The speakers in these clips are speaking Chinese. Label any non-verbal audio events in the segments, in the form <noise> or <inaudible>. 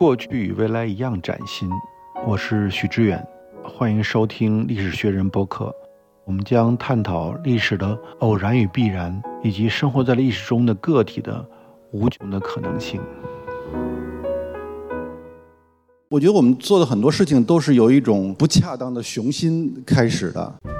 过去与未来一样崭新。我是许知远，欢迎收听历史学人播客。我们将探讨历史的偶然与必然，以及生活在历史中的个体的无穷的可能性。我觉得我们做的很多事情都是由一种不恰当的雄心开始的。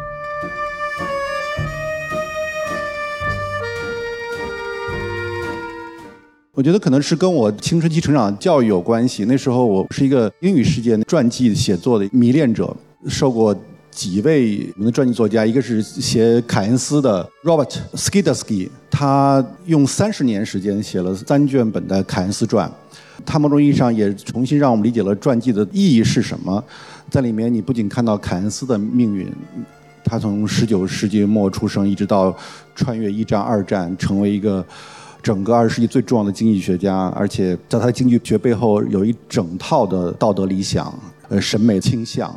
我觉得可能是跟我青春期成长教育有关系。那时候我是一个英语世界传记写作的迷恋者，受过几位我们的传记作家，一个是写凯恩斯的 Robert s k i d e r s k y 他用三十年时间写了三卷本的凯恩斯传。他某种意义上也重新让我们理解了传记的意义是什么。在里面，你不仅看到凯恩斯的命运，他从十九世纪末出生，一直到穿越一战、二战，成为一个。整个二十世纪最重要的经济学家，而且在他的经济学背后有一整套的道德理想、呃审美倾向，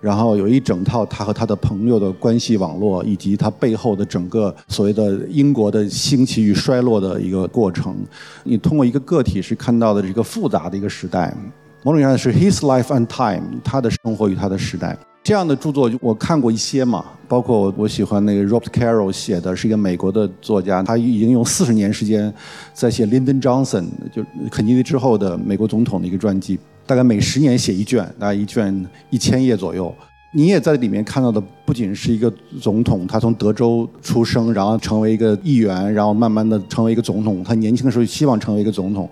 然后有一整套他和他的朋友的关系网络，以及他背后的整个所谓的英国的兴起与衰落的一个过程。你通过一个个体是看到的这个复杂的一个时代，某种意义上是 his life and time，他的生活与他的时代。这样的著作我看过一些嘛，包括我我喜欢那个 Robert Carroll 写的，是一个美国的作家，他已经用四十年时间在写 Lyndon Johnson，就肯尼迪之后的美国总统的一个传记，大概每十年写一卷，大概一卷一千页左右。你也在里面看到的不仅是一个总统，他从德州出生，然后成为一个议员，然后慢慢的成为一个总统。他年轻的时候希望成为一个总统，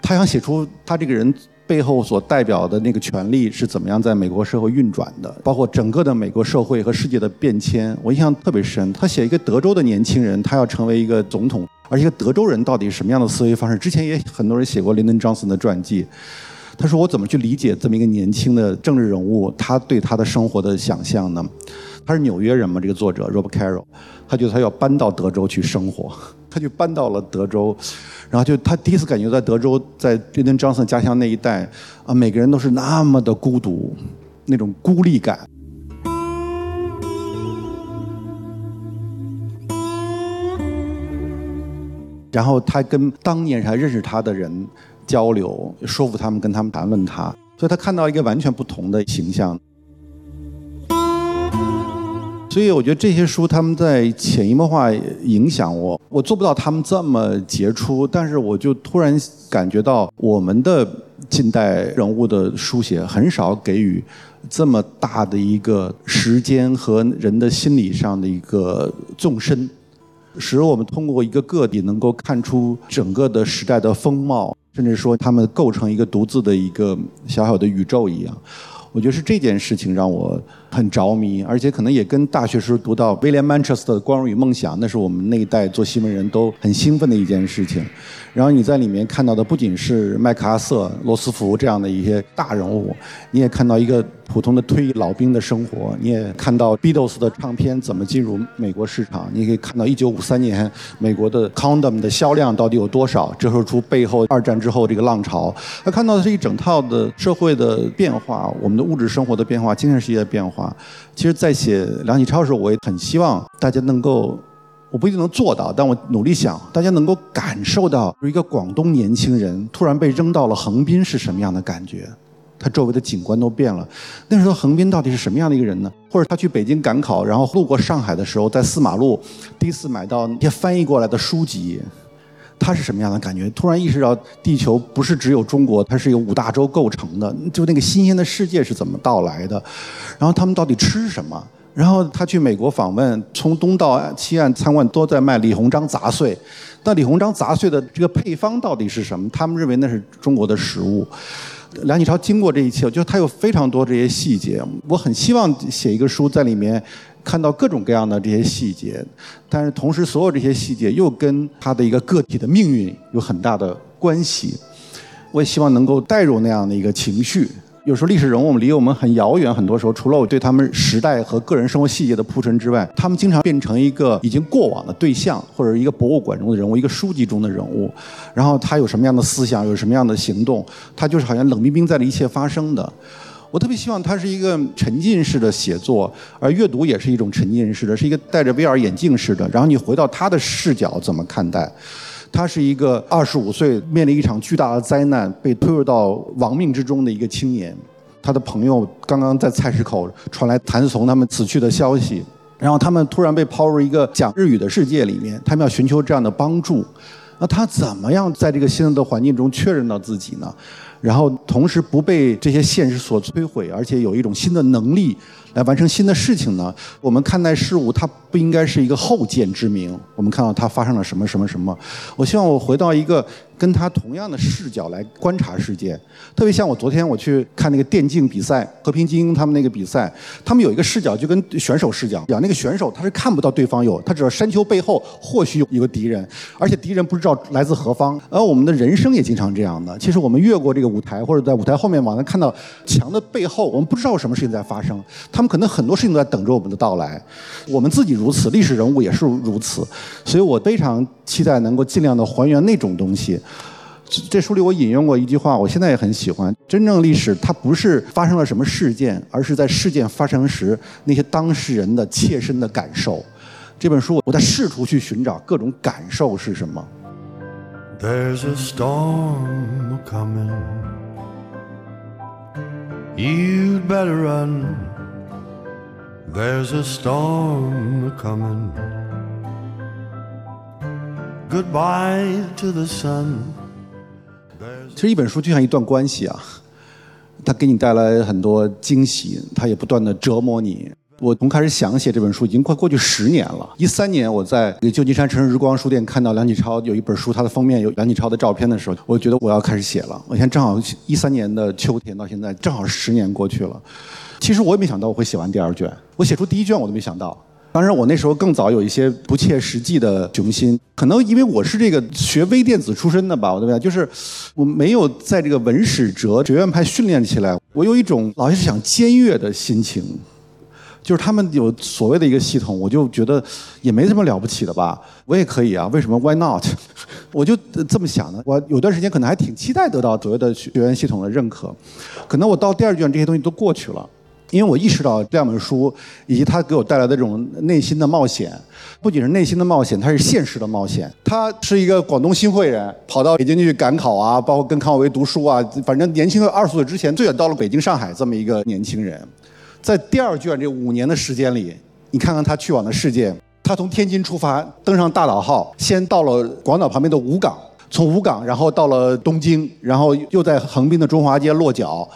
他想写出他这个人。背后所代表的那个权利是怎么样在美国社会运转的？包括整个的美国社会和世界的变迁，我印象特别深。他写一个德州的年轻人，他要成为一个总统，而一个德州人到底什么样的思维方式？之前也很多人写过林登·张森的传记。他说：“我怎么去理解这么一个年轻的政治人物？他对他的生活的想象呢？他是纽约人嘛？这个作者 Rob Caro，他觉得他要搬到德州去生活，<laughs> 他就搬到了德州。”然后就他第一次感觉在德州，在林登·张森家乡那一带，啊，每个人都是那么的孤独，那种孤立感。然后他跟当年还认识他的人交流，说服他们跟他们谈论他，所以他看到一个完全不同的形象。所以我觉得这些书他们在潜移默化影响我。我做不到他们这么杰出，但是我就突然感觉到我们的近代人物的书写很少给予这么大的一个时间和人的心理上的一个纵深，使我们通过一个个体能够看出整个的时代的风貌，甚至说他们构成一个独自的一个小小的宇宙一样。我觉得是这件事情让我很着迷，而且可能也跟大学时候读到威廉曼彻斯特的《光荣与梦想》，那是我们那一代做新闻人都很兴奋的一件事情。然后你在里面看到的不仅是麦克阿瑟、罗斯福这样的一些大人物，你也看到一个。普通的退役老兵的生活，你也看到 Beatles 的唱片怎么进入美国市场，你可以看到1953年美国的 Condom 的销量到底有多少，折射出背后二战之后这个浪潮。他看到的是一整套的社会的变化，我们的物质生活的变化，精神世界的变化。其实，在写梁启超的时候，我也很希望大家能够，我不一定能做到，但我努力想，大家能够感受到一个广东年轻人突然被扔到了横滨是什么样的感觉。他周围的景观都变了。那时候横滨到底是什么样的一个人呢？或者他去北京赶考，然后路过上海的时候，在四马路第一次买到那些翻译过来的书籍，他是什么样的感觉？突然意识到地球不是只有中国，它是由五大洲构成的。就那个新鲜的世界是怎么到来的？然后他们到底吃什么？然后他去美国访问，从东到西岸参观都在卖李鸿章杂碎。那李鸿章杂碎的这个配方到底是什么？他们认为那是中国的食物。梁启超经过这一切，我觉得他有非常多这些细节。我很希望写一个书，在里面看到各种各样的这些细节，但是同时，所有这些细节又跟他的一个个体的命运有很大的关系。我也希望能够带入那样的一个情绪。有时候历史人物离我们很遥远，很多时候除了我对他们时代和个人生活细节的铺陈之外，他们经常变成一个已经过往的对象，或者一个博物馆中的人物，一个书籍中的人物。然后他有什么样的思想，有什么样的行动，他就是好像冷冰冰在一切发生的。我特别希望它是一个沉浸式的写作，而阅读也是一种沉浸式的，是一个戴着 VR 眼镜式的。然后你回到他的视角怎么看待？他是一个二十五岁面临一场巨大的灾难，被推入到亡命之中的一个青年。他的朋友刚刚在菜市口传来谭嗣同他们死去的消息，然后他们突然被抛入一个讲日语的世界里面，他们要寻求这样的帮助。那他怎么样在这个新的环境中确认到自己呢？然后同时不被这些现实所摧毁，而且有一种新的能力来完成新的事情呢？我们看待事物，它不应该是一个后见之明。我们看到它发生了什么什么什么。我希望我回到一个。跟他同样的视角来观察世界，特别像我昨天我去看那个电竞比赛，和平精英他们那个比赛，他们有一个视角就跟选手视角一样，那个选手他是看不到对方有，他只要山丘背后或许有一个敌人，而且敌人不知道来自何方。而我们的人生也经常这样的，其实我们越过这个舞台，或者在舞台后面往那看到墙的背后，我们不知道什么事情在发生，他们可能很多事情都在等着我们的到来。我们自己如此，历史人物也是如此，所以我非常期待能够尽量的还原那种东西。这书里我引用过一句话，我现在也很喜欢。真正历史它不是发生了什么事件，而是在事件发生时那些当事人的切身的感受。这本书我在试图去寻找各种感受是什么。There's a storm coming, you'd better run. There's a storm coming. Goodbye to the sun. 其实一本书就像一段关系啊，它给你带来很多惊喜，它也不断的折磨你。我从开始想写这本书已经快过去十年了。一三年我在旧金山城市日光书店看到梁启超有一本书，它的封面有梁启超的照片的时候，我觉得我要开始写了。我现在正好一三年的秋天到现在正好十年过去了。其实我也没想到我会写完第二卷，我写出第一卷我都没想到。当然，我那时候更早有一些不切实际的雄心，可能因为我是这个学微电子出身的吧，我对不对？就是我没有在这个文史哲学院派训练起来，我有一种老是想僭越的心情，就是他们有所谓的一个系统，我就觉得也没什么了不起的吧，我也可以啊，为什么？Why not？<laughs> 我就这么想的。我有段时间可能还挺期待得到所谓的学员系统的认可，可能我到第二卷这些东西都过去了。因为我意识到这两本书以及它给我带来的这种内心的冒险，不仅是内心的冒险，它是现实的冒险。他是一个广东新会人，跑到北京去赶考啊，包括跟康有为读书啊，反正年轻的二十岁之前最远到了北京、上海这么一个年轻人。在第二卷这五年的时间里，你看看他去往的世界。他从天津出发，登上大岛号，先到了广岛旁边的武港，从武港然后到了东京，然后又在横滨的中华街落脚。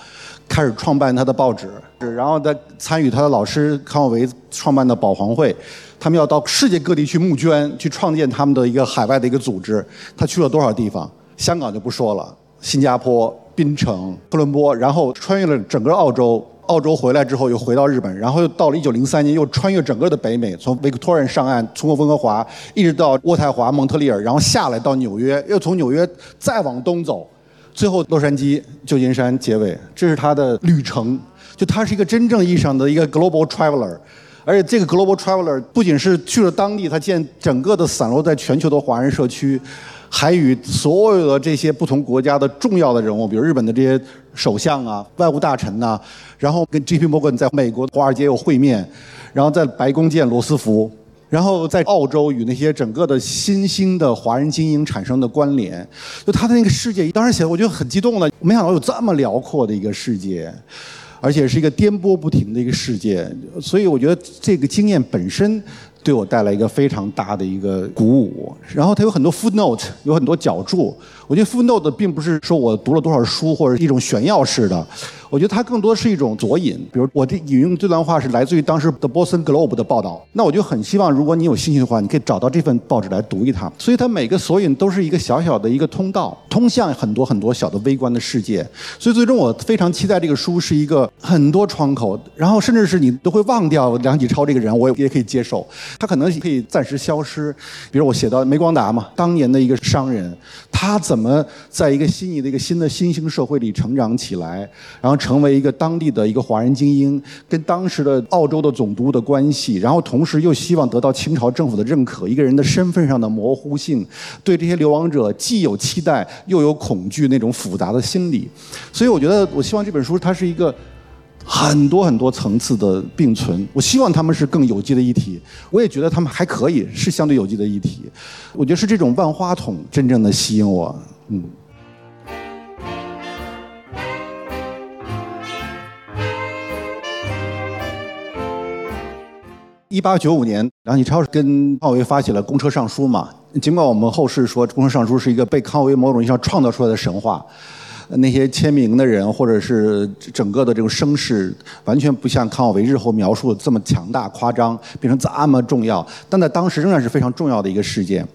开始创办他的报纸，然后他参与他的老师康有为创办的保皇会，他们要到世界各地去募捐，去创建他们的一个海外的一个组织。他去了多少地方？香港就不说了，新加坡、槟城、哥伦波，然后穿越了整个澳洲。澳洲回来之后又回到日本，然后又到了一九零三年，又穿越整个的北美，从维克托人上岸，冲过温哥华，一直到渥太华、蒙特利尔，然后下来到纽约，又从纽约再往东走。最后，洛杉矶、旧金山结尾，这是他的旅程。就他是一个真正意义上的一个 global traveler，而且这个 global traveler 不仅是去了当地，他见整个的散落在全球的华人社区，还与所有的这些不同国家的重要的人物，比如日本的这些首相啊、外务大臣呐，然后跟 J.P. Morgan 在美国华尔街有会面，然后在白宫见罗斯福。然后在澳洲与那些整个的新兴的华人精英产生的关联，就他的那个世界，当时写的我觉得很激动了。没想到有这么辽阔的一个世界，而且是一个颠簸不停的一个世界，所以我觉得这个经验本身对我带来一个非常大的一个鼓舞。然后他有很多 footnote，有很多脚注。我觉得 footnote 并不是说我读了多少书或者一种炫耀式的。我觉得它更多是一种佐引，比如我这引用这段话是来自于当时的《Boston Globe》的报道，那我就很希望，如果你有兴趣的话，你可以找到这份报纸来读一趟。所以它每个索引都是一个小小的一个通道，通向很多很多小的微观的世界。所以最终我非常期待这个书是一个很多窗口，然后甚至是你都会忘掉梁启超这个人，我也可以接受，他可能可以暂时消失。比如我写到梅光达嘛，当年的一个商人，他怎么怎么在一个新的一个新的新兴社会里成长起来，然后。成为一个当地的一个华人精英，跟当时的澳洲的总督的关系，然后同时又希望得到清朝政府的认可，一个人的身份上的模糊性，对这些流亡者既有期待又有恐惧那种复杂的心理，所以我觉得，我希望这本书它是一个很多很多层次的并存。我希望他们是更有机的一体，我也觉得他们还可以是相对有机的一体。我觉得是这种万花筒真正的吸引我，嗯。一八九五年，梁启超跟康有为发起了公车上书嘛。尽管我们后世说公车上书是一个被康有为某种意义上创造出来的神话，那些签名的人或者是整个的这种声势，完全不像康有为日后描述的这么强大、夸张，变成这么重要。但在当时仍然是非常重要的一个事件。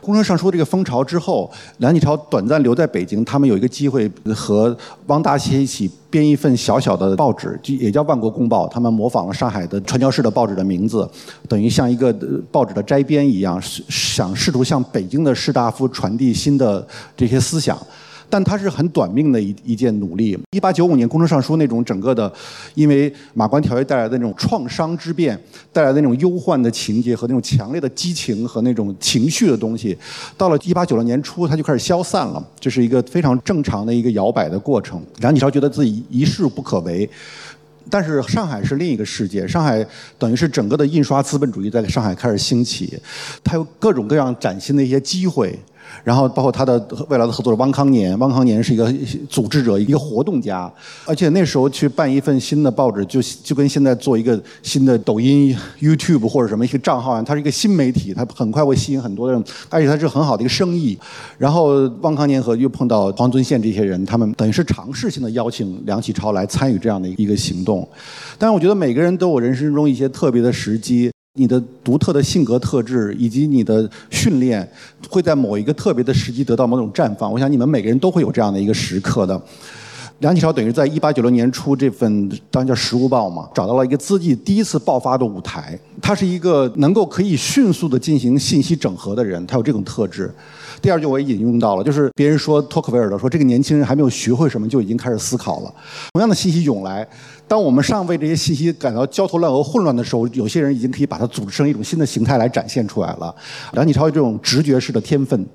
公车上书这个风潮之后，梁启超短暂留在北京，他们有一个机会和汪大燮一起编一份小小的报纸，就也叫《万国公报》。他们模仿了上海的传教士的报纸的名字，等于像一个报纸的摘编一样，想试图向北京的士大夫传递新的这些思想。但它是很短命的一一件努力。一八九五年，公车上书那种整个的，因为马关条约带来的那种创伤之变，带来的那种忧患的情节和那种强烈的激情和那种情绪的东西，到了一八九六年初，它就开始消散了。这是一个非常正常的一个摇摆的过程。梁启超觉得自己一事不可为，但是上海是另一个世界。上海等于是整个的印刷资本主义在上海开始兴起，它有各种各样崭新的一些机会。然后包括他的未来的合作者汪康年，汪康年是一个组织者，一个活动家，而且那时候去办一份新的报纸，就就跟现在做一个新的抖音、YouTube 或者什么一个账号一样，它是一个新媒体，它很快会吸引很多的人，而且它是很好的一个生意。然后汪康年和又碰到黄遵宪这些人，他们等于是尝试性的邀请梁启超来参与这样的一个行动。但是我觉得每个人都有人生中一些特别的时机。你的独特的性格特质以及你的训练，会在某一个特别的时机得到某种绽放。我想你们每个人都会有这样的一个时刻的。梁启超等于在一八九六年初这份当叫《时务报》嘛，找到了一个自己第一次爆发的舞台。他是一个能够可以迅速的进行信息整合的人，他有这种特质。第二句我也引用到了，就是别人说托克维尔的说这个年轻人还没有学会什么就已经开始思考了。同样的信息涌来。当我们尚为这些信息感到焦头烂额、混乱的时候，有些人已经可以把它组织成一种新的形态来展现出来了。梁启超有这种直觉式的天分，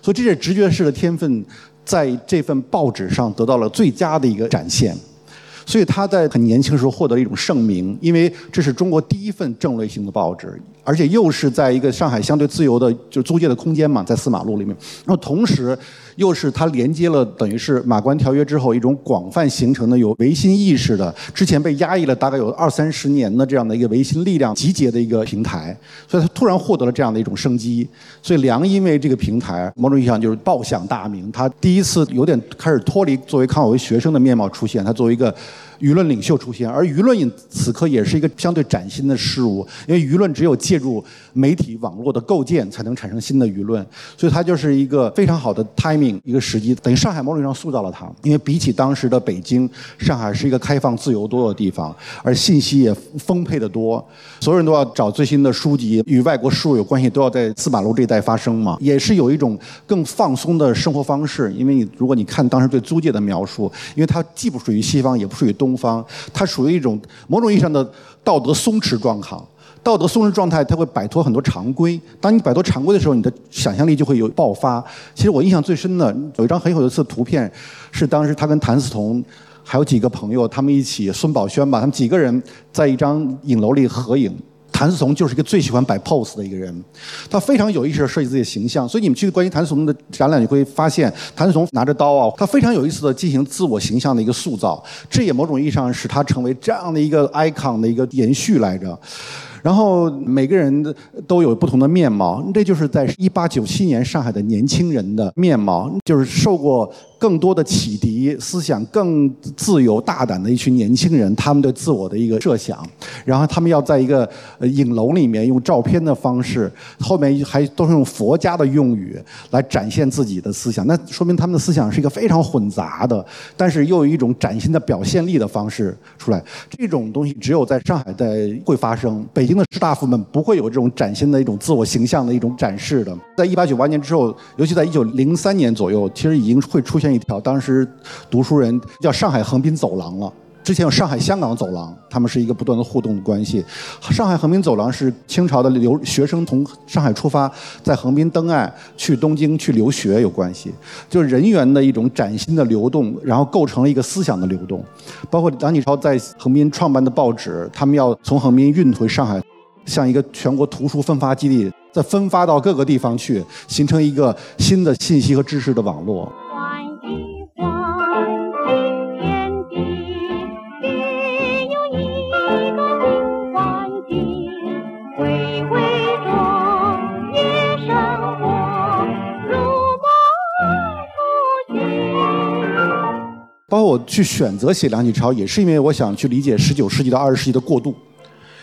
所以这些直觉式的天分在这份报纸上得到了最佳的一个展现。所以他在很年轻的时候获得一种盛名，因为这是中国第一份正类型的报纸。而且又是在一个上海相对自由的，就租界的空间嘛，在四马路里面。然后同时，又是它连接了等于是马关条约之后一种广泛形成的有维新意识的，之前被压抑了大概有二三十年的这样的一个维新力量集结的一个平台。所以它突然获得了这样的一种生机。所以梁因为这个平台，某种意义上就是报响大名。他第一次有点开始脱离作为康有为学生的面貌出现，他作为一个。舆论领袖出现，而舆论此刻也是一个相对崭新的事物，因为舆论只有借助媒体网络的构建，才能产生新的舆论，所以它就是一个非常好的 timing，一个时机。等于上海某种意义上塑造了它，因为比起当时的北京，上海是一个开放自由多的地方，而信息也丰沛的多，所有人都要找最新的书籍，与外国事务有关系都要在四马路这一带发生嘛，也是有一种更放松的生活方式。因为你如果你看当时对租界的描述，因为它既不属于西方，也不属于东。方，它属于一种某种意义上的道德松弛状况。道德松弛状态，他会摆脱很多常规。当你摆脱常规的时候，你的想象力就会有爆发。其实我印象最深的有一张很有意思的图片，是当时他跟谭嗣同还有几个朋友，他们一起孙宝轩吧，他们几个人在一张影楼里合影。谭嗣同就是一个最喜欢摆 pose 的一个人，他非常有意识的设计自己的形象。所以你们去关于谭嗣同的展览，你会发现谭嗣同拿着刀啊，他非常有意思的进行自我形象的一个塑造。这也某种意义上使他成为这样的一个 icon 的一个延续来着。然后每个人都有不同的面貌，这就是在一八九七年上海的年轻人的面貌，就是受过。更多的启迪，思想更自由大胆的一群年轻人，他们对自我的一个设想，然后他们要在一个影楼里面用照片的方式，后面还都是用佛家的用语来展现自己的思想，那说明他们的思想是一个非常混杂的，但是又有一种崭新的表现力的方式出来。这种东西只有在上海在会发生，北京的士大夫们不会有这种崭新的一种自我形象的一种展示的。在一八九八年之后，尤其在一九零三年左右，其实已经会出现。一条当时读书人叫上海横滨走廊了，之前有上海、香港走廊，他们是一个不断的互动的关系。上海横滨走廊是清朝的留学生从上海出发，在横滨登岸去东京去留学有关系，就是人员的一种崭新的流动，然后构成了一个思想的流动。包括梁启超在横滨创办的报纸，他们要从横滨运回上海，像一个全国图书分发基地，再分发到各个地方去，形成一个新的信息和知识的网络。我去选择写梁启超，也是因为我想去理解十九世纪到二十世纪的过渡，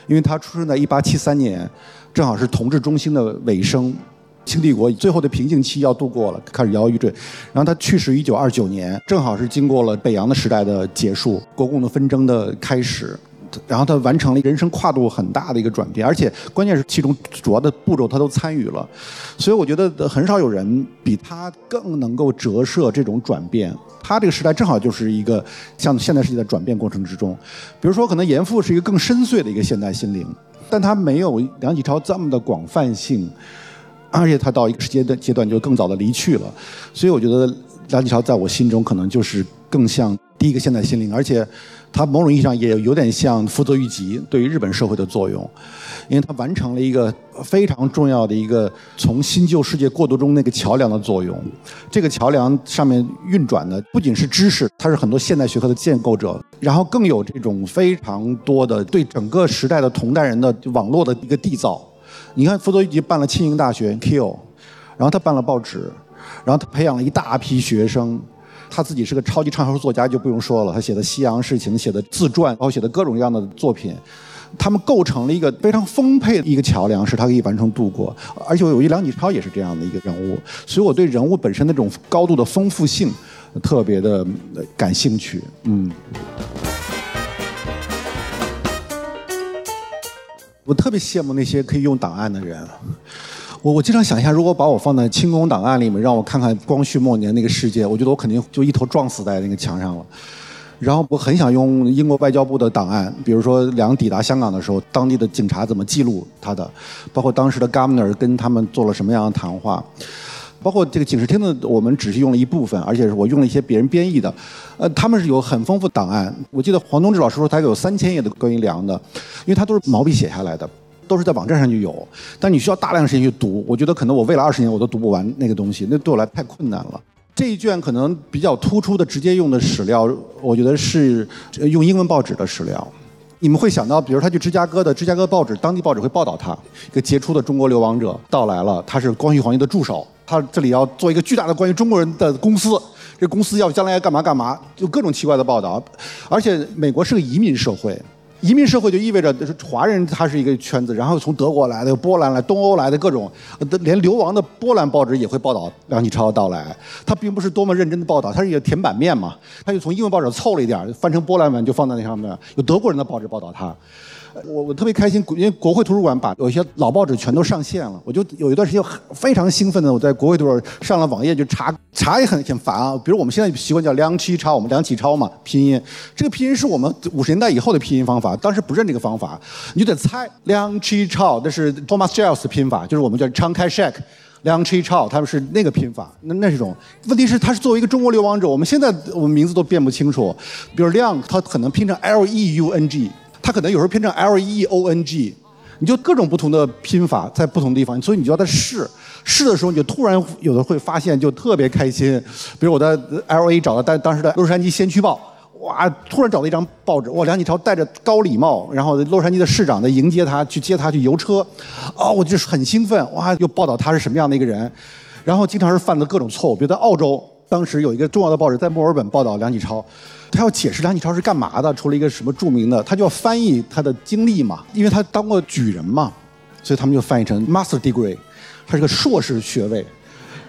因为他出生在一八七三年，正好是同治中兴的尾声，清帝国最后的平静期要度过了，开始摇摇欲坠。然后他去世一九二九年，正好是经过了北洋的时代的结束，国共的纷争的开始。然后他完成了人生跨度很大的一个转变，而且关键是其中主要的步骤他都参与了，所以我觉得很少有人比他更能够折射这种转变。他这个时代正好就是一个像现代世界的转变过程之中。比如说，可能严复是一个更深邃的一个现代心灵，但他没有梁启超这么的广泛性，而且他到一个时间的阶段就更早的离去了。所以我觉得梁启超在我心中可能就是更像第一个现代心灵，而且。他某种意义上也有点像福泽谕吉对于日本社会的作用，因为他完成了一个非常重要的一个从新旧世界过渡中那个桥梁的作用。这个桥梁上面运转的不仅是知识，他是很多现代学科的建构者，然后更有这种非常多的对整个时代的同代人的网络的一个缔造。你看福泽谕吉办了庆应大学 k i l 然后他办了报纸，然后他培养了一大批学生。他自己是个超级畅销作家，就不用说了。他写的《西洋事情》，写的自传，包括写的各种各样的作品，他们构成了一个非常丰沛的一个桥梁，使他可以完成度过。而且，我有一梁启超也是这样的一个人物，所以我对人物本身那种高度的丰富性特别的感兴趣。嗯，我特别羡慕那些可以用档案的人。我我经常想一下，如果把我放在清宫档案里面，让我看看光绪末年那个世界，我觉得我肯定就一头撞死在那个墙上了。然后我很想用英国外交部的档案，比如说梁抵达香港的时候，当地的警察怎么记录他的，包括当时的 Governor 跟他们做了什么样的谈话，包括这个警视厅的，我们只是用了一部分，而且是我用了一些别人编译的，呃，他们是有很丰富档案。我记得黄东志老师说他有三千页的关于梁的，因为他都是毛笔写下来的。都是在网站上就有，但你需要大量时间去读。我觉得可能我未来二十年我都读不完那个东西，那对我来太困难了。这一卷可能比较突出的直接用的史料，我觉得是用英文报纸的史料。你们会想到，比如他去芝加哥的芝加哥报纸，当地报纸会报道他一个杰出的中国流亡者到来了，他是光绪皇帝的助手，他这里要做一个巨大的关于中国人的公司，这公司要将来要干嘛干嘛，就各种奇怪的报道。而且美国是个移民社会。移民社会就意味着是华人，他是一个圈子，然后从德国来的、波兰来、东欧来的各种，连流亡的波兰报纸也会报道梁启超的到来。他并不是多么认真的报道，他是一个填版面嘛，他就从英文报纸凑了一点，翻成波兰文就放在那上面。有德国人的报纸报道他。我我特别开心，因为国会图书馆把有一些老报纸全都上线了，我就有一段时间非常兴奋的，我在国会图书馆上了网页就查，查也很很烦啊。比如我们现在习惯叫梁启超，我们梁启超嘛，拼音，这个拼音是我们五十年代以后的拼音方法，当时不认这个方法，你就得猜梁启超，那是 Thomas Giles 拼法，就是我们叫张开 shake，梁启超他们是那个拼法，那那是种问题是他是作为一个中国流亡者，我们现在我们名字都辨不清楚，比如亮他可能拼成 L E U N G。它可能有时候拼成 L E O N G，你就各种不同的拼法在不同地方，所以你就要在试试的时候，你就突然有的会发现就特别开心。比如我在 L A 找到当当时的洛杉矶先驱报，哇，突然找到一张报纸，哇，梁启超戴着高礼帽，然后洛杉矶的市长在迎接他去接他去游车，哦，我就是很兴奋，哇，又报道他是什么样的一个人，然后经常是犯的各种错误，比如在澳洲，当时有一个重要的报纸在墨尔本报道梁启超。他要解释梁启超是干嘛的，出了一个什么著名的，他就要翻译他的经历嘛，因为他当过举人嘛，所以他们就翻译成 master degree，他是个硕士学位。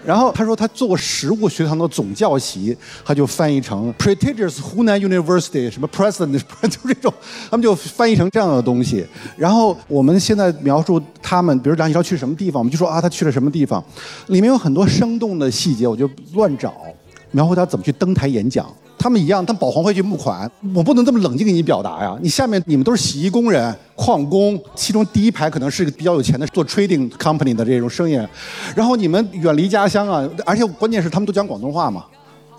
然后他说他做过实物学堂的总教习，他就翻译成 prestigious Hunan University 什么 president，<laughs> 就这种，他们就翻译成这样的东西。然后我们现在描述他们，比如梁启超去什么地方，我们就说啊他去了什么地方，里面有很多生动的细节，我就乱找。描绘他怎么去登台演讲。他们一样，他保皇会去募款，我不能这么冷静给你表达呀。你下面你们都是洗衣工人、矿工，其中第一排可能是个比较有钱的做 trading company 的这种生意人，然后你们远离家乡啊，而且关键是他们都讲广东话嘛。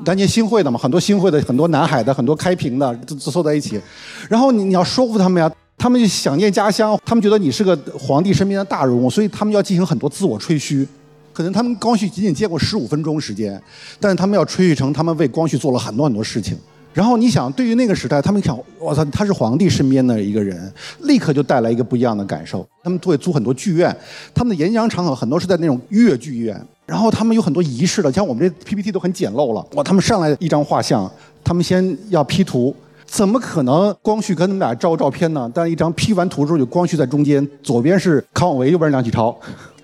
当年新会的嘛，很多新会的，很多南海的，很多开平的，都都凑在一起。然后你你要说服他们呀，他们就想念家乡，他们觉得你是个皇帝身边的大人物，所以他们要进行很多自我吹嘘。可能他们光绪仅仅见过十五分钟时间，但是他们要吹嘘成他们为光绪做了很多很多事情。然后你想，对于那个时代，他们想，我操，他是皇帝身边的一个人，立刻就带来一个不一样的感受。他们会租很多剧院，他们的演讲场合很多是在那种越剧院。然后他们有很多仪式的，像我们这 PPT 都很简陋了。哇，他们上来一张画像，他们先要 P 图，怎么可能光绪跟他们俩照照片呢？但一张 P 完图之后，就光绪在中间，左边是康有为，右边梁启超。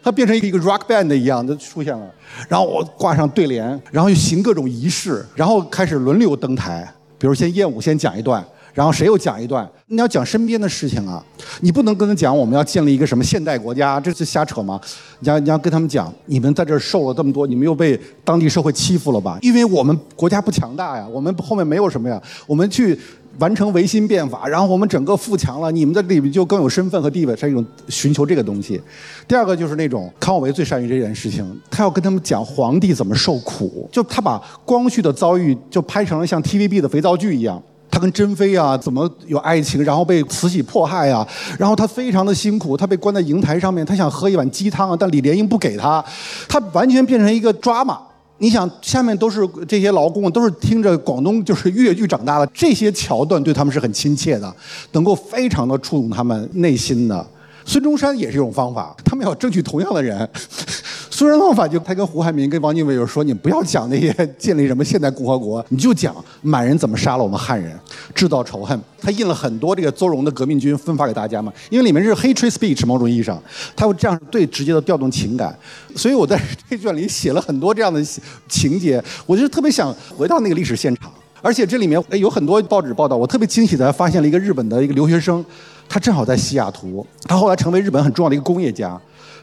它变成一个 rock band 一样，就出现了。然后我挂上对联，然后又行各种仪式，然后开始轮流登台。比如先燕舞先讲一段，然后谁又讲一段。你要讲身边的事情啊，你不能跟他讲我们要建立一个什么现代国家，这是瞎扯吗？你要你要跟他们讲，你们在这儿受了这么多，你们又被当地社会欺负了吧？因为我们国家不强大呀，我们后面没有什么呀，我们去。完成维新变法，然后我们整个富强了，你们在里面就更有身份和地位，是一种寻求这个东西。第二个就是那种康有为最善于这件事情，他要跟他们讲皇帝怎么受苦，就他把光绪的遭遇就拍成了像 TVB 的肥皂剧一样，他跟珍妃啊怎么有爱情，然后被慈禧迫害啊，然后他非常的辛苦，他被关在瀛台上面，他想喝一碗鸡汤啊，但李莲英不给他，他完全变成一个抓马。你想，下面都是这些劳工，都是听着广东就是粤剧长大的，这些桥段对他们是很亲切的，能够非常的触动他们内心的。孙中山也是一种方法，他们要争取同样的人。孙中山方法就他跟胡汉民、跟王精卫就说：“你不要讲那些建立什么现代共和国，你就讲满人怎么杀了我们汉人，制造仇恨。”他印了很多这个邹容的革命军分发给大家嘛，因为里面是 hatred speech，某种意义上，他会这样最直接的调动情感。所以我在这卷里写了很多这样的情节，我就特别想回到那个历史现场。而且这里面有很多报纸报道，我特别惊喜的发现了一个日本的一个留学生，他正好在西雅图，他后来成为日本很重要的一个工业家。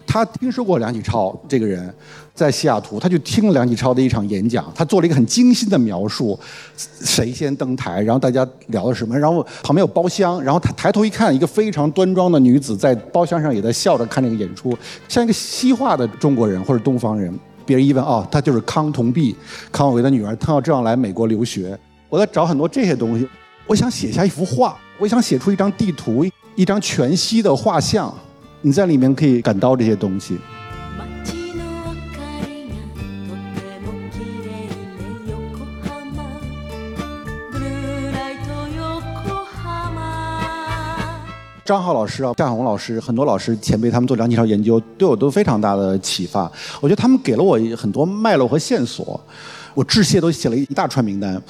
他听说过梁启超这个人，在西雅图，他就听了梁启超的一场演讲，他做了一个很精心的描述，谁先登台，然后大家聊了什么，然后旁边有包厢，然后他抬头一看，一个非常端庄的女子在包厢上也在笑着看这个演出，像一个西化的中国人或者东方人。别人一问，哦，她就是康同弼，康有为的女儿，她要这样来美国留学。我在找很多这些东西，我想写下一幅画，我想写出一张地图，一张全息的画像。你在里面可以感到这些东西。张浩老师啊，夏红老师，很多老师前辈，他们做梁启超研究，对我都非常大的启发。我觉得他们给了我很多脉络和线索，我致谢都写了一大串名单。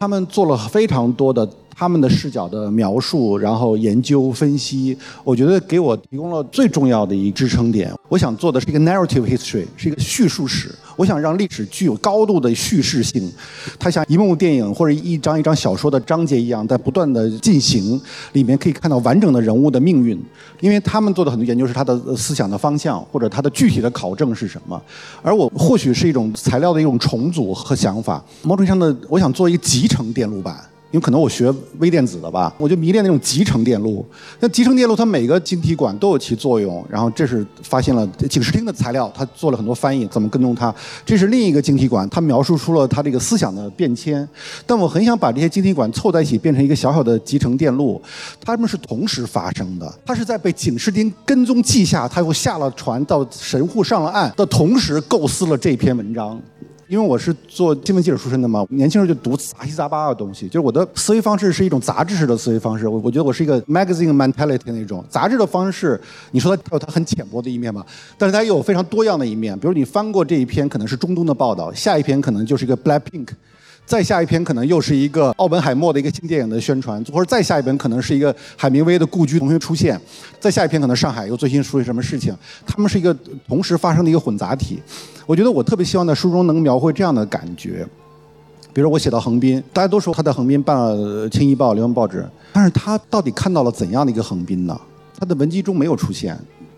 他们做了非常多的。他们的视角的描述，然后研究分析，我觉得给我提供了最重要的一支撑点。我想做的是一个 narrative history，是一个叙述史。我想让历史具有高度的叙事性，它像一幕电影或者一张一张小说的章节一样，在不断的进行，里面可以看到完整的人物的命运。因为他们做的很多研究是他的思想的方向，或者他的具体的考证是什么，而我或许是一种材料的一种重组和想法。某种意义上的，我想做一个集成电路板。因为可能我学微电子的吧，我就迷恋那种集成电路。那集成电路它每个晶体管都有其作用，然后这是发现了警视厅的材料，他做了很多翻译，怎么跟踪它？这是另一个晶体管，它描述出了它这个思想的变迁。但我很想把这些晶体管凑在一起，变成一个小小的集成电路，它们是同时发生的。它是在被警视厅跟踪记下，他又下了船到神户上了岸的同时，构思了这篇文章。因为我是做新闻记者出身的嘛，年轻时候就读杂七杂八的东西，就是我的思维方式是一种杂志式的思维方式。我我觉得我是一个 magazine mentality 那种杂志的方式。你说它有它很浅薄的一面吧，但是它也有非常多样的一面。比如你翻过这一篇，可能是中东的报道，下一篇可能就是一个 Black Pink。再下一篇可能又是一个奥本海默的一个新电影的宣传，或者再下一本可能是一个海明威的故居重新出现，再下一篇可能上海又最新出现什么事情，他们是一个同时发生的一个混杂体。我觉得我特别希望在书中能描绘这样的感觉，比如我写到横滨，大家都说他在横滨办了《青衣报》《联合报纸》，但是他到底看到了怎样的一个横滨呢？他的文集中没有出现。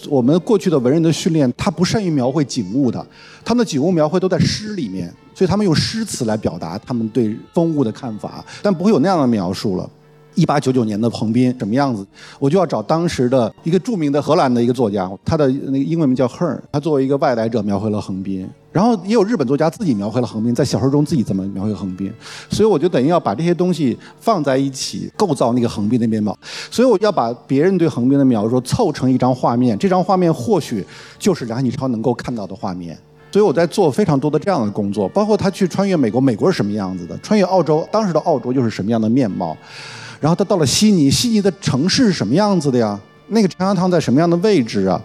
我们过去的文人的训练，他不善于描绘景物的，他们的景物描绘都在诗里面。所以他们用诗词来表达他们对风物的看法，但不会有那样的描述了。一八九九年的横滨什么样子？我就要找当时的一个著名的荷兰的一个作家，他的那个英文名叫 Hern，他作为一个外来者描绘了横滨。然后也有日本作家自己描绘了横滨，在小说中自己怎么描绘横滨。所以我就等于要把这些东西放在一起，构造那个横滨的面貌。所以我要把别人对横滨的描述凑成一张画面，这张画面或许就是梁启超能够看到的画面。所以我在做非常多的这样的工作，包括他去穿越美国，美国是什么样子的；穿越澳洲，当时的澳洲又是什么样的面貌。然后他到了悉尼，悉尼的城市是什么样子的呀？那个 Chinatown 在什么样的位置啊？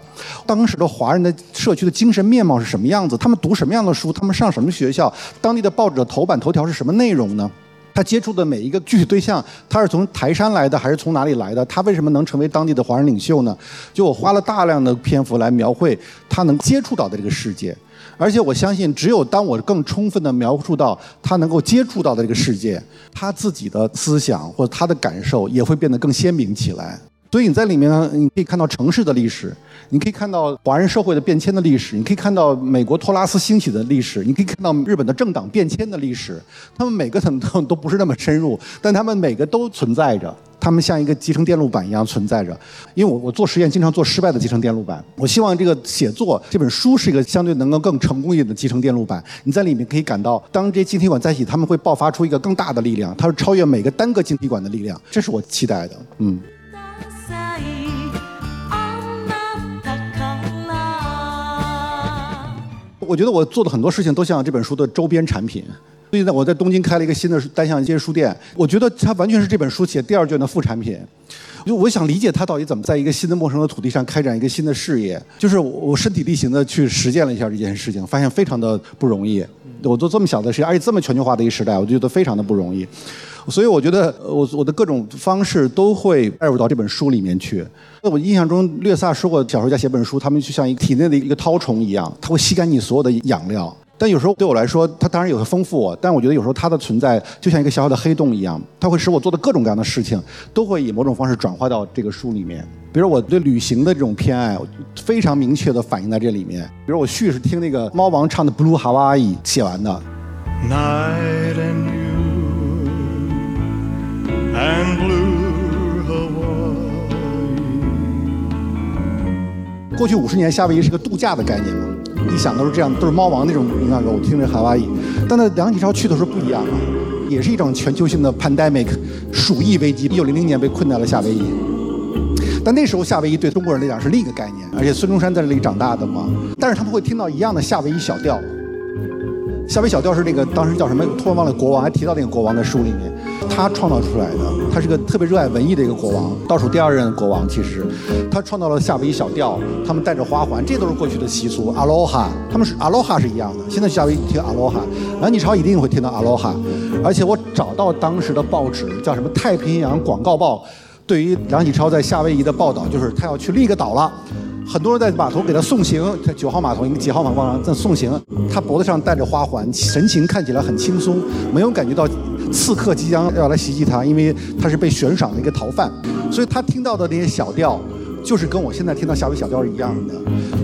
当时的华人的社区的精神面貌是什么样子？他们读什么样的书？他们上什么学校？当地的报纸的头版头条是什么内容呢？他接触的每一个具体对象，他是从台山来的还是从哪里来的？他为什么能成为当地的华人领袖呢？就我花了大量的篇幅来描绘他能接触到的这个世界。而且我相信，只有当我更充分的描述到他能够接触到的这个世界，他自己的思想或者他的感受也会变得更鲜明起来。所以你在里面，你可以看到城市的历史，你可以看到华人社会的变迁的历史，你可以看到美国托拉斯兴起的历史，你可以看到日本的政党变迁的历史。他们每个层都都不是那么深入，但他们每个都存在着。他们像一个集成电路板一样存在着。因为我我做实验经常做失败的集成电路板。我希望这个写作这本书是一个相对能够更成功一点的集成电路板。你在里面可以感到，当这些晶体管在一起，他们会爆发出一个更大的力量，它是超越每个单个晶体管的力量。这是我期待的。嗯。我觉得我做的很多事情都像这本书的周边产品。最近呢，我在东京开了一个新的单向街书店，我觉得它完全是这本书写第二卷的副产品。就我想理解他到底怎么在一个新的陌生的土地上开展一个新的事业。就是我身体力行的去实践了一下这件事情，发现非常的不容易。我做这么小的事情，而且这么全球化的一个时代，我就觉得非常的不容易。所以我觉得我我的各种方式都会带入到这本书里面去。那我印象中，略萨说过，小说家写本书，他们就像一个体内的一个绦虫一样，它会吸干你所有的养料。但有时候对我来说，它当然有些丰富我，但我觉得有时候它的存在就像一个小小的黑洞一样，它会使我做的各种各样的事情都会以某种方式转化到这个书里面。比如我对旅行的这种偏爱，非常明确的反映在这里面。比如我序是听那个猫王唱的《Blue Hawaii》写完的。过去五十年，夏威夷是个度假的概念嘛？一想都是这样，都是猫王那种那个。我听着海哇伊，但那梁启超去的时候不一样啊，也是一种全球性的 pandemic，鼠疫危机。一九零零年被困在了夏威夷，但那时候夏威夷对中国人来讲是另一个概念，而且孙中山在这里长大的嘛。但是他们会听到一样的夏威夷小调。夏威夷小调是那个当时叫什么？突然忘了国王，还提到那个国王的书里面，他创造出来的。他是个特别热爱文艺的一个国王，倒数第二任国王。其实，他创造了夏威夷小调，他们带着花环，这都是过去的习俗。阿罗哈，他们是阿罗哈是一样的。现在夏威夷听阿罗哈，梁启超一定会听到阿罗哈。而且我找到当时的报纸，叫什么《太平洋广告报》，对于梁启超在夏威夷的报道，就是他要去另一个岛了。很多人在码头给他送行，在九号码头，一个几号码头上在送行。他脖子上戴着花环，神情看起来很轻松，没有感觉到刺客即将要来袭击他，因为他是被悬赏的一个逃犯，所以他听到的那些小调。就是跟我现在听到夏威小调是一样的，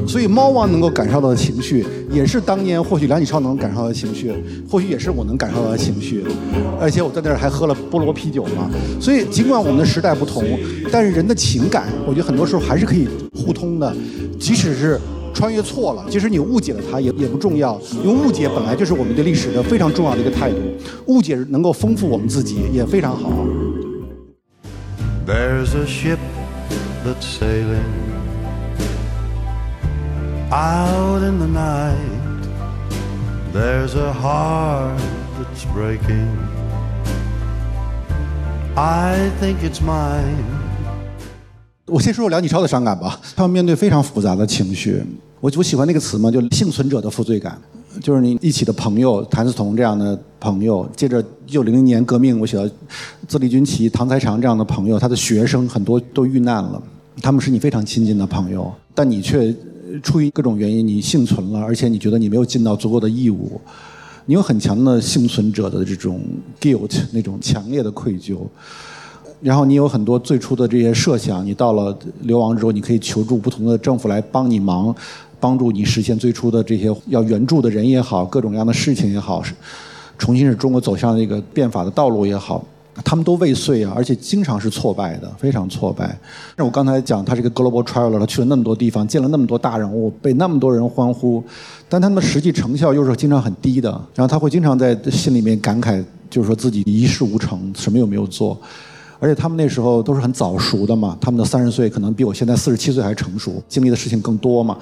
所以猫王能够感受到的情绪，也是当年或许梁启超能感受到的情绪，或许也是我能感受到的情绪，而且我在那儿还喝了菠萝啤酒嘛。所以尽管我们的时代不同，但是人的情感，我觉得很多时候还是可以互通的。即使是穿越错了，即使你误解了它，也也不重要，因为误解本来就是我们对历史的非常重要的一个态度。误解能够丰富我们自己，也非常好。There's a ship that's sailing out in the night. There's a heart that's breaking. I think it's mine. 我先说说梁启超的伤感吧。他要面对非常复杂的情绪。我我喜欢那个词嘛，就幸存者的负罪感。就是你一起的朋友，谭嗣同这样的朋友，接着一九零零年革命，我写到自立军旗、唐才常这样的朋友，他的学生很多都遇难了，他们是你非常亲近的朋友，但你却出于各种原因你幸存了，而且你觉得你没有尽到足够的义务，你有很强的幸存者的这种 guilt，那种强烈的愧疚，然后你有很多最初的这些设想，你到了流亡之后，你可以求助不同的政府来帮你忙。帮助你实现最初的这些要援助的人也好，各种各样的事情也好，是重新使中国走向那个变法的道路也好。他们都未遂啊，而且经常是挫败的，非常挫败。那我刚才讲，他是个 global traveler，他去了那么多地方，见了那么多大人物，被那么多人欢呼，但他们的实际成效又是经常很低的。然后他会经常在心里面感慨，就是说自己一事无成，什么也没有做。而且他们那时候都是很早熟的嘛，他们的三十岁可能比我现在四十七岁还成熟，经历的事情更多嘛。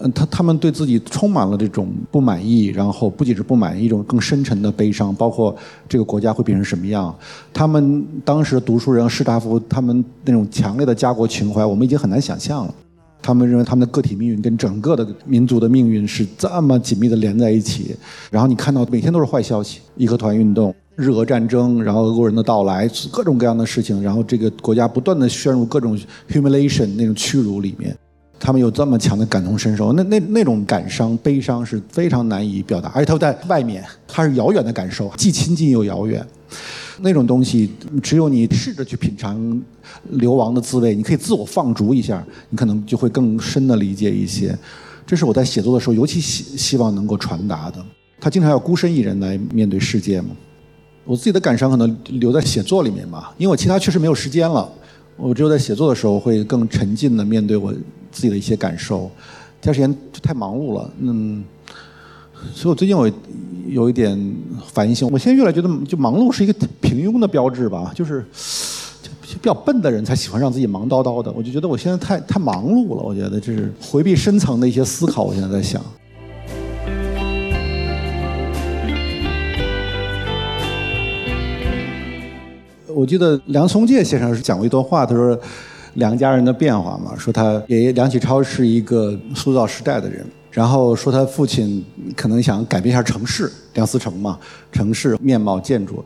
嗯，他他们对自己充满了这种不满意，然后不仅是不满意，一种更深沉的悲伤，包括这个国家会变成什么样。他们当时读书人士大夫，他们那种强烈的家国情怀，我们已经很难想象了。他们认为他们的个体命运跟整个的民族的命运是这么紧密的连在一起。然后你看到每天都是坏消息，义和团运动、日俄战争，然后俄国人的到来，各种各样的事情，然后这个国家不断的陷入各种 humiliation 那种屈辱里面。他们有这么强的感同身受，那那那种感伤、悲伤是非常难以表达，而且他在外面，他是遥远的感受，既亲近又遥远。那种东西，只有你试着去品尝流亡的滋味，你可以自我放逐一下，你可能就会更深的理解一些。这是我在写作的时候尤其希希望能够传达的。他经常要孤身一人来面对世界嘛。我自己的感伤可能留在写作里面吧，因为我其他确实没有时间了。我只有在写作的时候会更沉浸的面对我自己的一些感受，其他时间就太忙碌了，嗯，所以我最近我有一点反省，我现在越来觉得就忙碌是一个平庸的标志吧，就是就比较笨的人才喜欢让自己忙叨叨的，我就觉得我现在太太忙碌了，我觉得这是回避深层的一些思考，我现在在想。我记得梁松健先生是讲过一段话，他说梁家人的变化嘛，说他爷爷梁启超是一个塑造时代的人，然后说他父亲可能想改变一下城市，梁思成嘛，城市面貌建筑，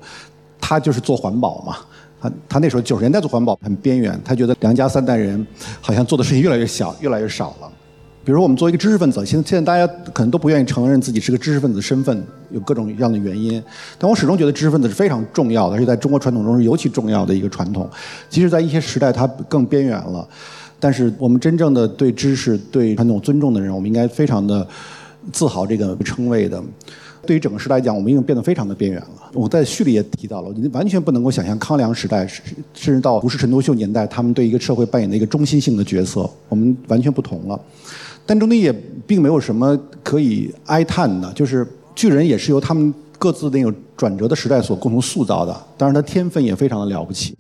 他就是做环保嘛，他他那时候九十年代做环保很边缘，他觉得梁家三代人好像做的事情越来越小，越来越少了。比如，我们作为一个知识分子，现在现在大家可能都不愿意承认自己是个知识分子身份，有各种各样的原因。但我始终觉得知识分子是非常重要的，而且在中国传统中是尤其重要的一个传统。即使在一些时代它更边缘了，但是我们真正的对知识、对传统尊重的人，我们应该非常的自豪这个称谓的。对于整个时代来讲，我们已经变得非常的边缘了。我在序里也提到了，你完全不能够想象康梁时代，甚至到不是陈独秀年代，他们对一个社会扮演的一个中心性的角色，我们完全不同了。但中间也并没有什么可以哀叹的，就是巨人也是由他们各自那个转折的时代所共同塑造的。当然，他天分也非常的了不起。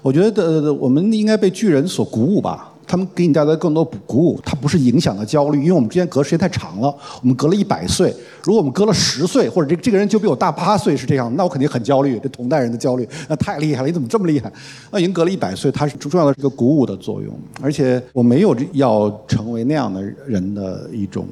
我觉得我们应该被巨人所鼓舞吧。他们给你带来更多鼓舞，它不是影响的焦虑，因为我们之间隔时间太长了，我们隔了一百岁。如果我们隔了十岁，或者这这个人就比我大八岁是这样，那我肯定很焦虑，这同代人的焦虑，那太厉害了，你怎么这么厉害？那已经隔了一百岁，它是重要的一个鼓舞的作用。而且我没有要成为那样的人的一种，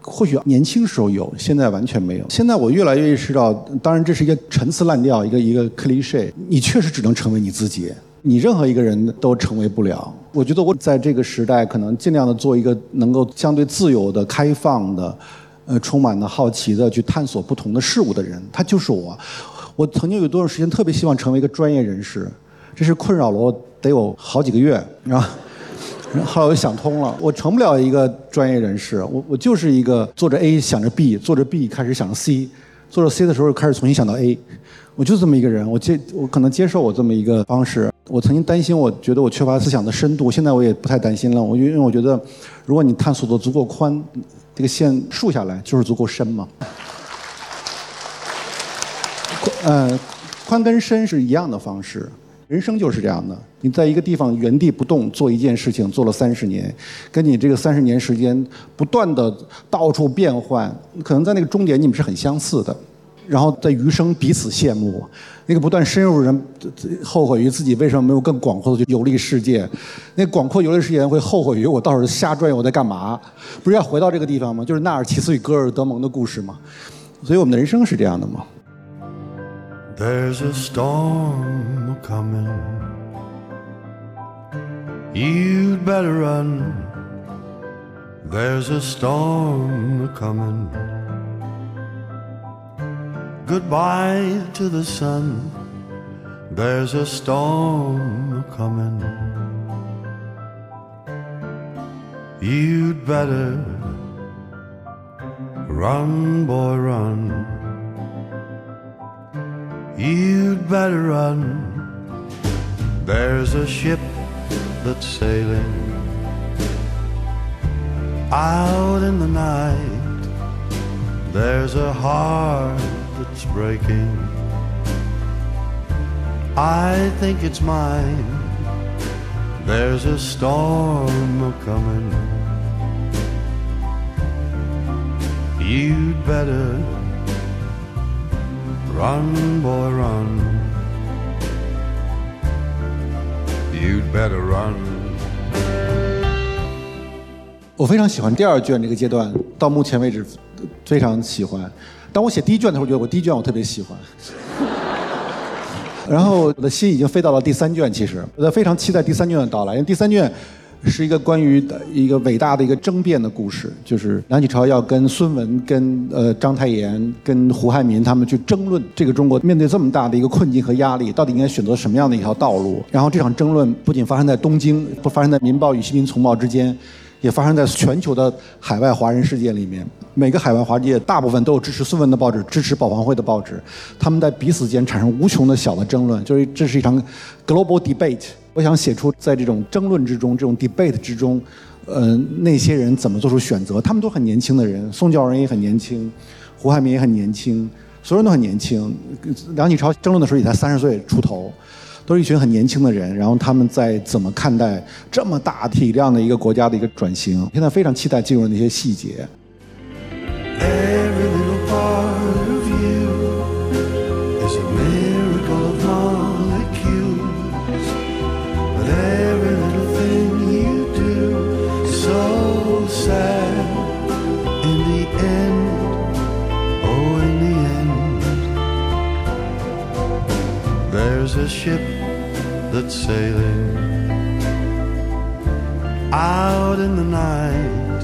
或许年轻时候有，现在完全没有。现在我越来越意识到，当然这是一个陈词滥调，一个一个 cliche，你确实只能成为你自己。你任何一个人都成为不了。我觉得我在这个时代，可能尽量的做一个能够相对自由的、开放的，呃，充满了好奇的去探索不同的事物的人。他就是我。我曾经有多长时间特别希望成为一个专业人士，这是困扰了我得有好几个月，然后 <laughs> 后来我想通了，我成不了一个专业人士。我我就是一个做着 A 想着 B，做着 B 开始想着 C，做着 C 的时候开始重新想到 A。我就这么一个人，我接我可能接受我这么一个方式。我曾经担心，我觉得我缺乏思想的深度，现在我也不太担心了。我因为我觉得，如果你探索的足够宽，这个线竖下来就是足够深嘛。呃，宽跟深是一样的方式，人生就是这样的。你在一个地方原地不动做一件事情，做了三十年，跟你这个三十年时间不断的到处变换，可能在那个终点你们是很相似的。然后在余生彼此羡慕，那个不断深入人后悔于自己为什么没有更广阔的去游历世界，那广阔游历世界会后悔于我到时候瞎转悠我在干嘛？不是要回到这个地方吗？就是纳尔齐斯与戈尔德蒙的故事嘛。所以我们的人生是这样的嘛。There's a storm coming, you'd better run. There's a storm coming. Goodbye to the sun. There's a storm coming. You'd better Run, boy, run. You'd better run. There's a ship that's sailing out in the night. There's a heart that's breaking. I think it's mine. There's a storm a coming. You'd better run, boy, run. You'd better run. 我非常喜欢第二卷这个阶段，到目前为止非常喜欢。 当我写第一卷的时候，我觉得我第一卷我特别喜欢。<laughs> 然后我的心已经飞到了第三卷，其实我在非常期待第三卷的到来，因为第三卷是一个关于一个伟大的一个争辩的故事，就是梁启超要跟孙文、跟呃章太炎、跟胡汉民他们去争论这个中国面对这么大的一个困境和压力，到底应该选择什么样的一条道路。然后这场争论不仅发生在东京，不发生在《民报》与《新民丛报》之间。也发生在全球的海外华人世界里面，每个海外华界大部分都有支持孙文的报纸，支持保皇会的报纸，他们在彼此间产生无穷的小的争论，就是这是一场 global debate。我想写出在这种争论之中，这种 debate 之中，呃，那些人怎么做出选择？他们都很年轻的人，宋教仁也很年轻，胡汉民也很年轻，所有人都很年轻。梁启超争论的时候也才三十岁出头。都是一群很年轻的人，然后他们在怎么看待这么大体量的一个国家的一个转型？现在非常期待进入那些细节。started sailing out in the night.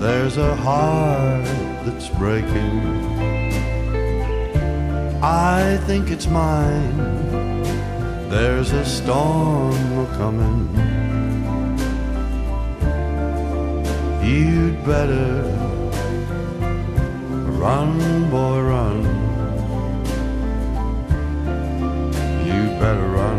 There's a heart that's breaking. I think it's mine. There's a storm coming. You'd better run, boy, run. You'd better run.